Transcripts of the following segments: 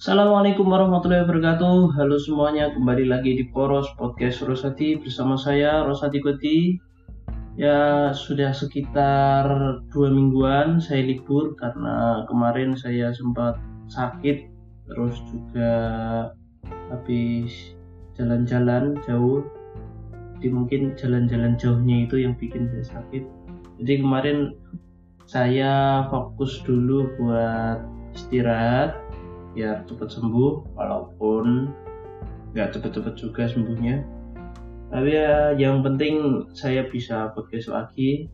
Assalamualaikum warahmatullahi wabarakatuh. Halo semuanya, kembali lagi di Poros Podcast Rosati bersama saya Rosati Koti. Ya sudah sekitar dua mingguan saya libur karena kemarin saya sempat sakit, terus juga habis jalan-jalan jauh. Jadi mungkin jalan-jalan jauhnya itu yang bikin saya sakit. Jadi kemarin saya fokus dulu buat istirahat biar cepat sembuh walaupun nggak cepet-cepet juga sembuhnya tapi ya yang penting saya bisa podcast lagi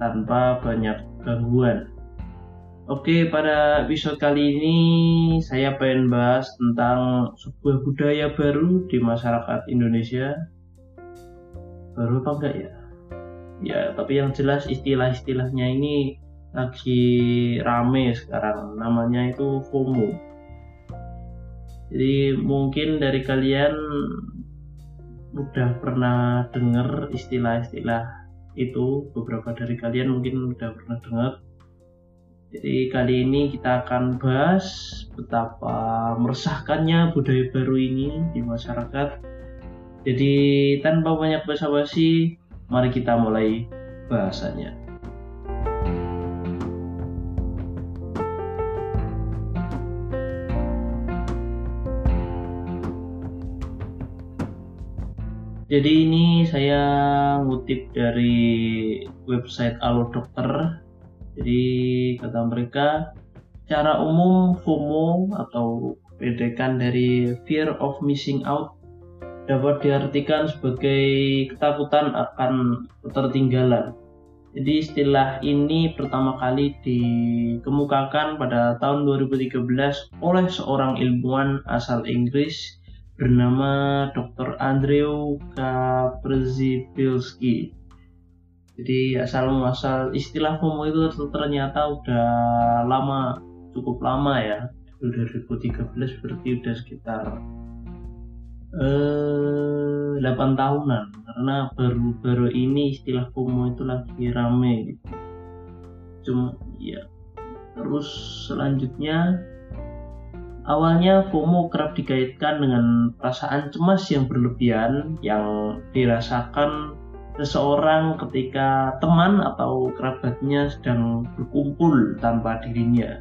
tanpa banyak gangguan Oke, pada episode kali ini saya pengen bahas tentang sebuah budaya baru di masyarakat Indonesia. Baru apa enggak ya? ya tapi yang jelas istilah-istilahnya ini lagi rame sekarang. Namanya itu FOMO. Jadi mungkin dari kalian udah pernah dengar istilah-istilah itu. Beberapa dari kalian mungkin udah pernah dengar jadi kali ini kita akan bahas betapa meresahkannya budaya baru ini di masyarakat. Jadi tanpa banyak basa-basi Mari kita mulai bahasanya. Jadi ini saya ngutip dari website Alo Dokter. Jadi kata mereka cara umum FOMO atau pedekan dari fear of missing out dapat diartikan sebagai ketakutan akan ketertinggalan. Jadi istilah ini pertama kali dikemukakan pada tahun 2013 oleh seorang ilmuwan asal Inggris bernama Dr. Andrew Kaprzypilski. Jadi asal muasal istilah FOMO itu ternyata udah lama, cukup lama ya. 2013 berarti udah sekitar eh 8 tahunan karena baru-baru ini istilah FOMO itu lagi rame. Cuma ya terus selanjutnya awalnya FOMO kerap dikaitkan dengan perasaan cemas yang berlebihan yang dirasakan seseorang ketika teman atau kerabatnya sedang berkumpul tanpa dirinya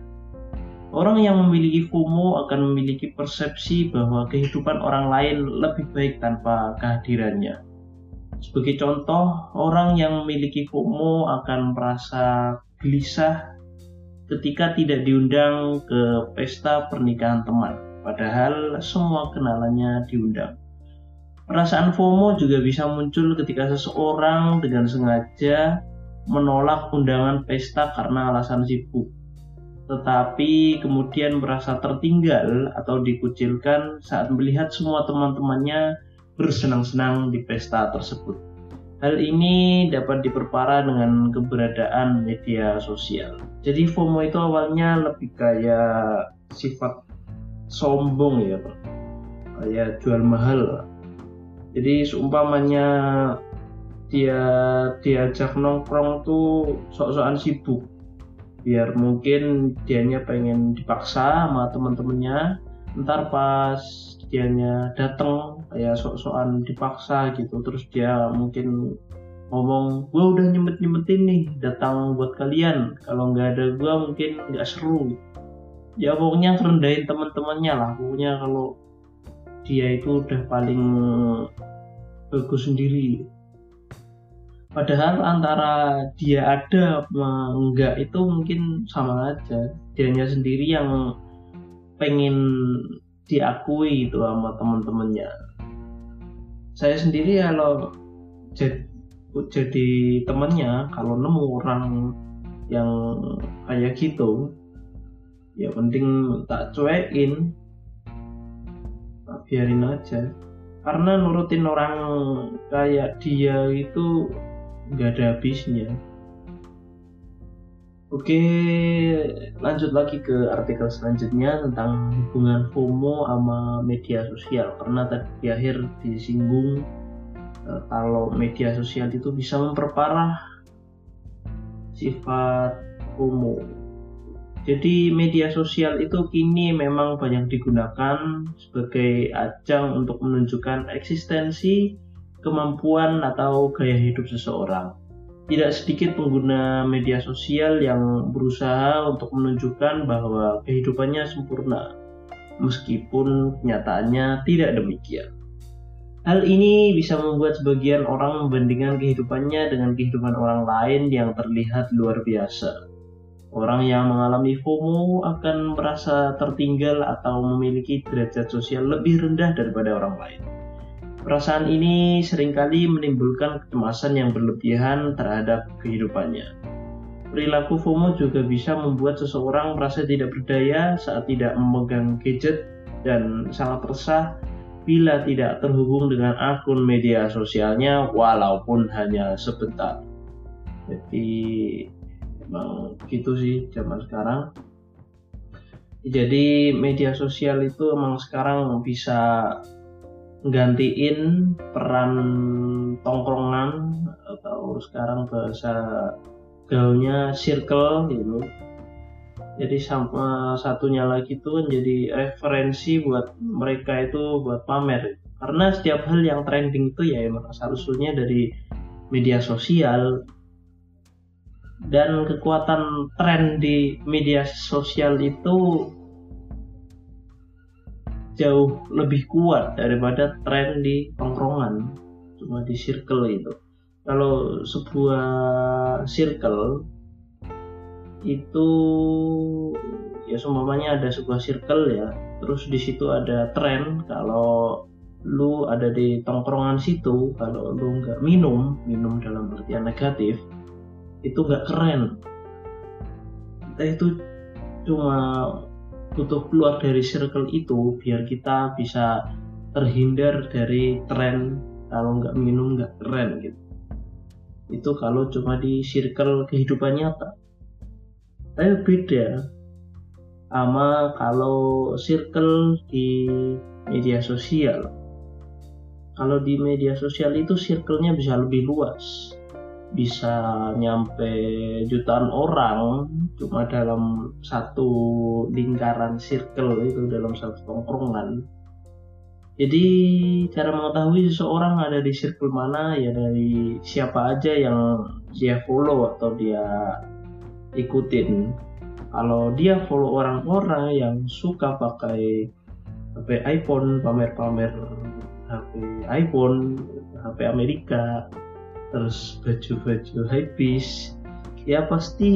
Orang yang memiliki FOMO akan memiliki persepsi bahwa kehidupan orang lain lebih baik tanpa kehadirannya. Sebagai contoh, orang yang memiliki FOMO akan merasa gelisah ketika tidak diundang ke pesta pernikahan teman, padahal semua kenalannya diundang. Perasaan FOMO juga bisa muncul ketika seseorang dengan sengaja menolak undangan pesta karena alasan sibuk tetapi kemudian merasa tertinggal atau dikucilkan saat melihat semua teman-temannya bersenang-senang di pesta tersebut. Hal ini dapat diperparah dengan keberadaan media sosial. Jadi FOMO itu awalnya lebih kayak sifat sombong ya. Kayak jual mahal. Jadi seumpamanya dia diajak nongkrong tuh sok-sokan sibuk biar mungkin dianya pengen dipaksa sama teman-temannya ntar pas dianya dateng kayak sok-sokan dipaksa gitu terus dia mungkin ngomong gue udah nyempet nyempetin nih datang buat kalian. Kalau nggak ada gue mungkin nggak seru. Ya pokoknya rendahin teman-temannya lah. Pokoknya kalau dia itu udah paling bagus sendiri. Padahal antara dia ada enggak itu mungkin sama aja. Dianya sendiri yang pengen diakui itu sama teman-temannya. Saya sendiri kalau jadi, jadi temannya kalau nemu orang yang kayak gitu ya penting tak cuekin. Tak biarin aja. Karena nurutin orang kayak dia itu nggak ada habisnya. Oke, lanjut lagi ke artikel selanjutnya tentang hubungan FOMO sama media sosial. Karena tadi di akhir disinggung eh, kalau media sosial itu bisa memperparah sifat FOMO. Jadi media sosial itu kini memang banyak digunakan sebagai ajang untuk menunjukkan eksistensi, kemampuan atau gaya hidup seseorang. Tidak sedikit pengguna media sosial yang berusaha untuk menunjukkan bahwa kehidupannya sempurna, meskipun kenyataannya tidak demikian. Hal ini bisa membuat sebagian orang membandingkan kehidupannya dengan kehidupan orang lain yang terlihat luar biasa. Orang yang mengalami FOMO akan merasa tertinggal atau memiliki derajat sosial lebih rendah daripada orang lain. Perasaan ini sering kali menimbulkan kecemasan yang berlebihan terhadap kehidupannya. Perilaku FOMO juga bisa membuat seseorang merasa tidak berdaya saat tidak memegang gadget dan sangat resah bila tidak terhubung dengan akun media sosialnya walaupun hanya sebentar. Jadi emang gitu sih zaman sekarang. Jadi media sosial itu emang sekarang bisa gantiin peran tongkrongan atau sekarang bahasa gaulnya circle gitu jadi sama satunya lagi itu kan jadi referensi buat mereka itu buat pamer. Karena setiap hal yang trending itu ya emang asal usulnya dari media sosial. Dan kekuatan tren di media sosial itu jauh lebih kuat daripada tren di tongkrongan. Cuma di circle itu. Kalau sebuah circle itu ya semuanya ada sebuah circle ya. Terus di situ ada tren kalau lu ada di tongkrongan situ kalau lu nggak minum minum dalam artian negatif itu nggak keren. Kita itu cuma butuh keluar dari circle itu biar kita bisa terhindar dari tren kalau nggak minum nggak keren gitu. Itu kalau cuma di circle kehidupan nyata tapi beda. Sama kalau circle di media sosial. Kalau di media sosial itu circle-nya bisa lebih luas. Bisa nyampe jutaan orang cuma dalam satu lingkaran circle itu dalam satu tongkrongan. Jadi cara mengetahui seseorang ada di circle mana ya dari siapa aja yang dia follow atau dia ikutin. Kalau dia follow orang-orang yang suka pakai HP iPhone pamer-pamer HP iPhone HP Amerika terus baju-baju habis ya pasti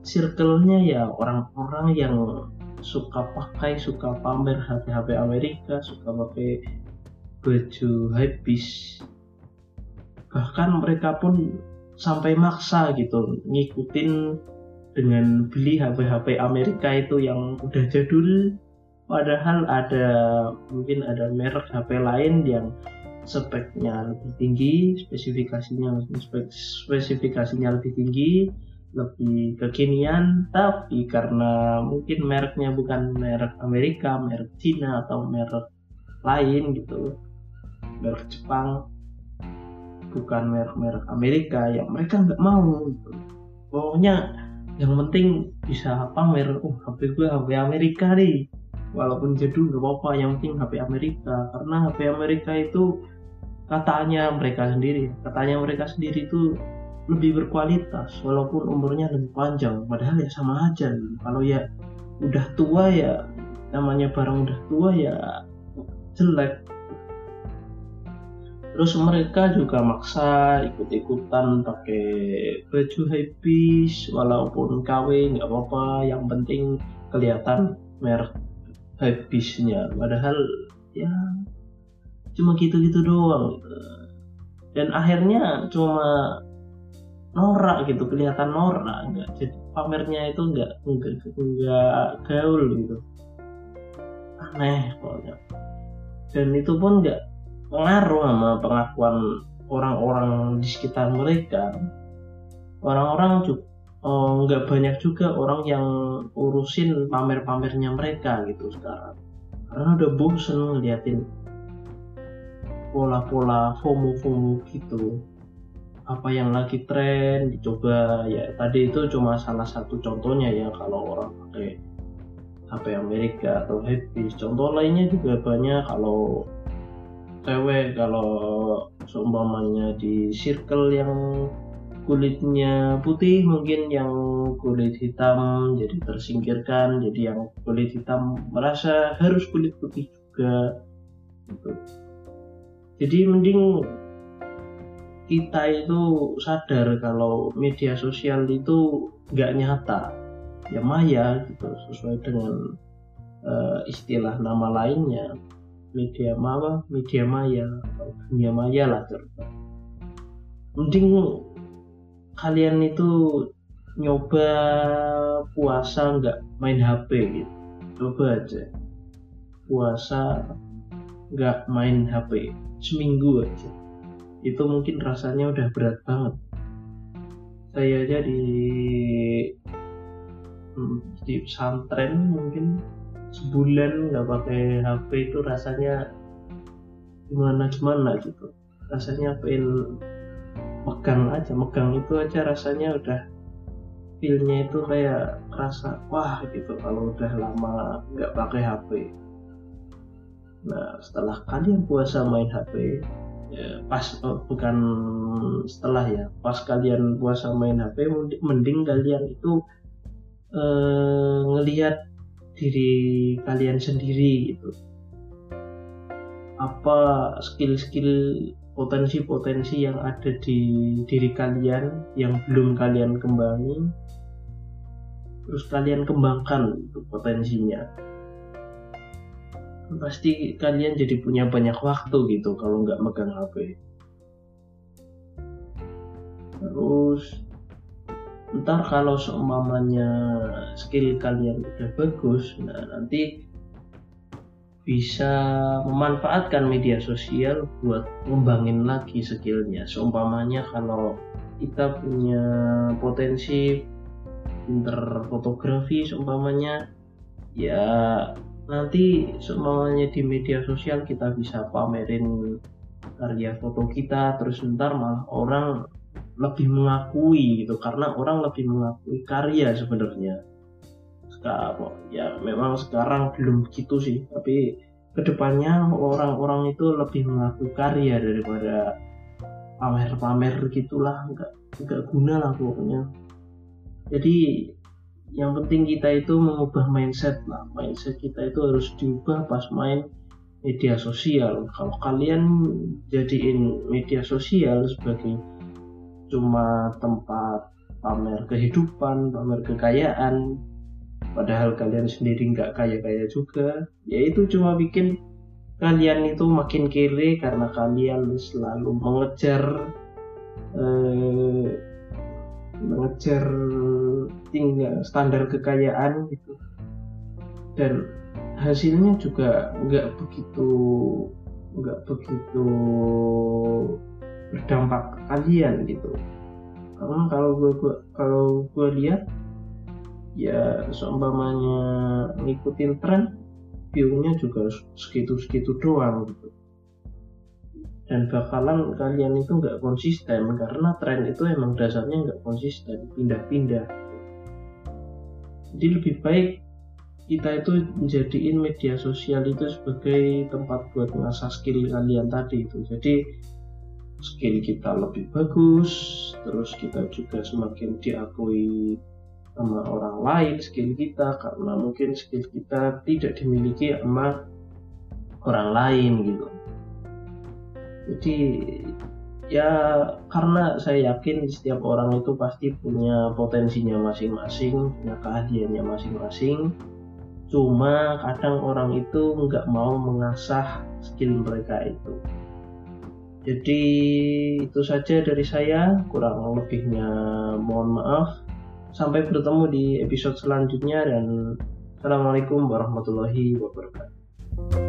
circle-nya ya orang-orang yang suka pakai suka pamer HP-HP Amerika suka pakai baju habis bahkan mereka pun sampai maksa gitu ngikutin dengan beli HP-HP Amerika itu yang udah jadul. Padahal ada mungkin ada merek HP lain yang speknya lebih tinggi spesifikasinya spesifikasinya lebih tinggi lebih kekinian. Tapi karena mungkin mereknya bukan merek Amerika merek Cina atau merek lain gitu merek Jepang bukan merek-merek Amerika yang mereka nggak mau gitu. pokoknya yang penting bisa pamer oh HP gue HP Amerika nih walaupun jadul gak apa-apa yang penting HP Amerika karena HP Amerika itu katanya mereka sendiri katanya mereka sendiri itu lebih berkualitas walaupun umurnya lebih panjang padahal ya sama aja gitu. kalau ya udah tua ya namanya barang udah tua ya jelek terus mereka juga maksa ikut-ikutan pakai baju habis walaupun KW nggak apa-apa. Yang penting kelihatan merek habisnya. Padahal ya cuma gitu-gitu doang. Dan akhirnya cuma norak gitu kelihatan norak. Nggak jadi pamernya itu nggak nggak nggak gaul gitu. Aneh pokoknya. Dan itu pun nggak pengaruh sama pengakuan orang-orang di sekitar mereka. Orang-orang juga oh, nggak banyak juga orang yang urusin pamer-pamernya mereka gitu sekarang. Karena udah bosen ngeliatin pola-pola FOMO-FOMO gitu. Apa yang lagi tren dicoba ya tadi itu cuma salah satu contohnya ya kalau orang pakai HP Amerika atau Happy. Contoh lainnya juga banyak kalau cewek kalau seumpamanya di circle yang kulitnya putih mungkin yang kulit hitam jadi tersingkirkan jadi yang kulit hitam merasa harus kulit putih juga. Gitu. jadi mending kita itu sadar kalau media sosial itu nggak nyata. Ya maya gitu sesuai dengan uh, istilah nama lainnya media maya media maya dunia maya lah terus mending kalian itu nyoba puasa nggak main HP gitu. Coba aja. Puasa nggak main HP seminggu aja. Itu mungkin rasanya udah berat banget. Saya aja di hmm, di pesantren mungkin sebulan nggak pakai HP itu rasanya gimana gimana gitu. Rasanya pengen megang aja megang itu aja rasanya udah feelnya itu kayak rasa wah gitu kalau udah lama nggak pakai HP nah setelah kalian puasa main HP ya, pas oh, bukan setelah ya pas kalian puasa main HP mending kalian itu eh, ngelihat diri kalian sendiri gitu. Apa skill-skill potensi-potensi yang ada di diri kalian yang belum kalian kembangi terus kalian kembangkan itu potensinya. Pasti kalian jadi punya banyak waktu gitu kalau nggak megang HP terus ntar kalau seumpamanya skill kalian udah bagus nah nanti bisa memanfaatkan media sosial buat ngembangin lagi skillnya. Seumpamanya kalau kita punya potensi pinter fotografi seumpamanya ya nanti seumpamanya di media sosial kita bisa pamerin karya foto kita terus ntar malah orang lebih mengakui gitu karena orang lebih mengakui karya sebenarnya. Sekarang ya memang sekarang belum begitu sih tapi ke depannya orang-orang itu lebih mengaku karya daripada pamer-pamer gitulah nggak nggak guna lah pokoknya. Jadi yang penting kita itu mengubah mindset lah. Mindset kita itu harus diubah pas main media sosial. Kalau kalian jadiin media sosial sebagai cuma tempat pamer kehidupan pamer kekayaan. Padahal kalian sendiri nggak kaya-kaya juga. Ya itu cuma bikin kalian itu makin kere karena kalian selalu mengejar eh, mengejar tinggal standar kekayaan gitu. Dan hasilnya juga nggak begitu nggak begitu berdampak kalian gitu karena kalau gue kalau gue lihat ya seumpamanya ngikutin tren viewnya juga segitu-segitu doang gitu. Dan bakalan kalian itu nggak konsisten karena tren itu emang dasarnya nggak konsisten pindah-pindah. Jadi lebih baik kita itu menjadiin media sosial itu sebagai tempat buat mengasah skill kalian tadi itu. Jadi skill kita lebih bagus terus kita juga semakin diakui sama orang lain skill kita karena mungkin skill kita tidak dimiliki sama orang lain gitu. Jadi ya karena saya yakin setiap orang itu pasti punya potensinya masing-masing punya keahliannya masing-masing. Cuma kadang orang itu nggak mau mengasah skill mereka itu jadi itu saja dari saya kurang lebihnya mohon maaf Sampai bertemu di episode selanjutnya dan Assalamualaikum warahmatullahi wabarakatuh.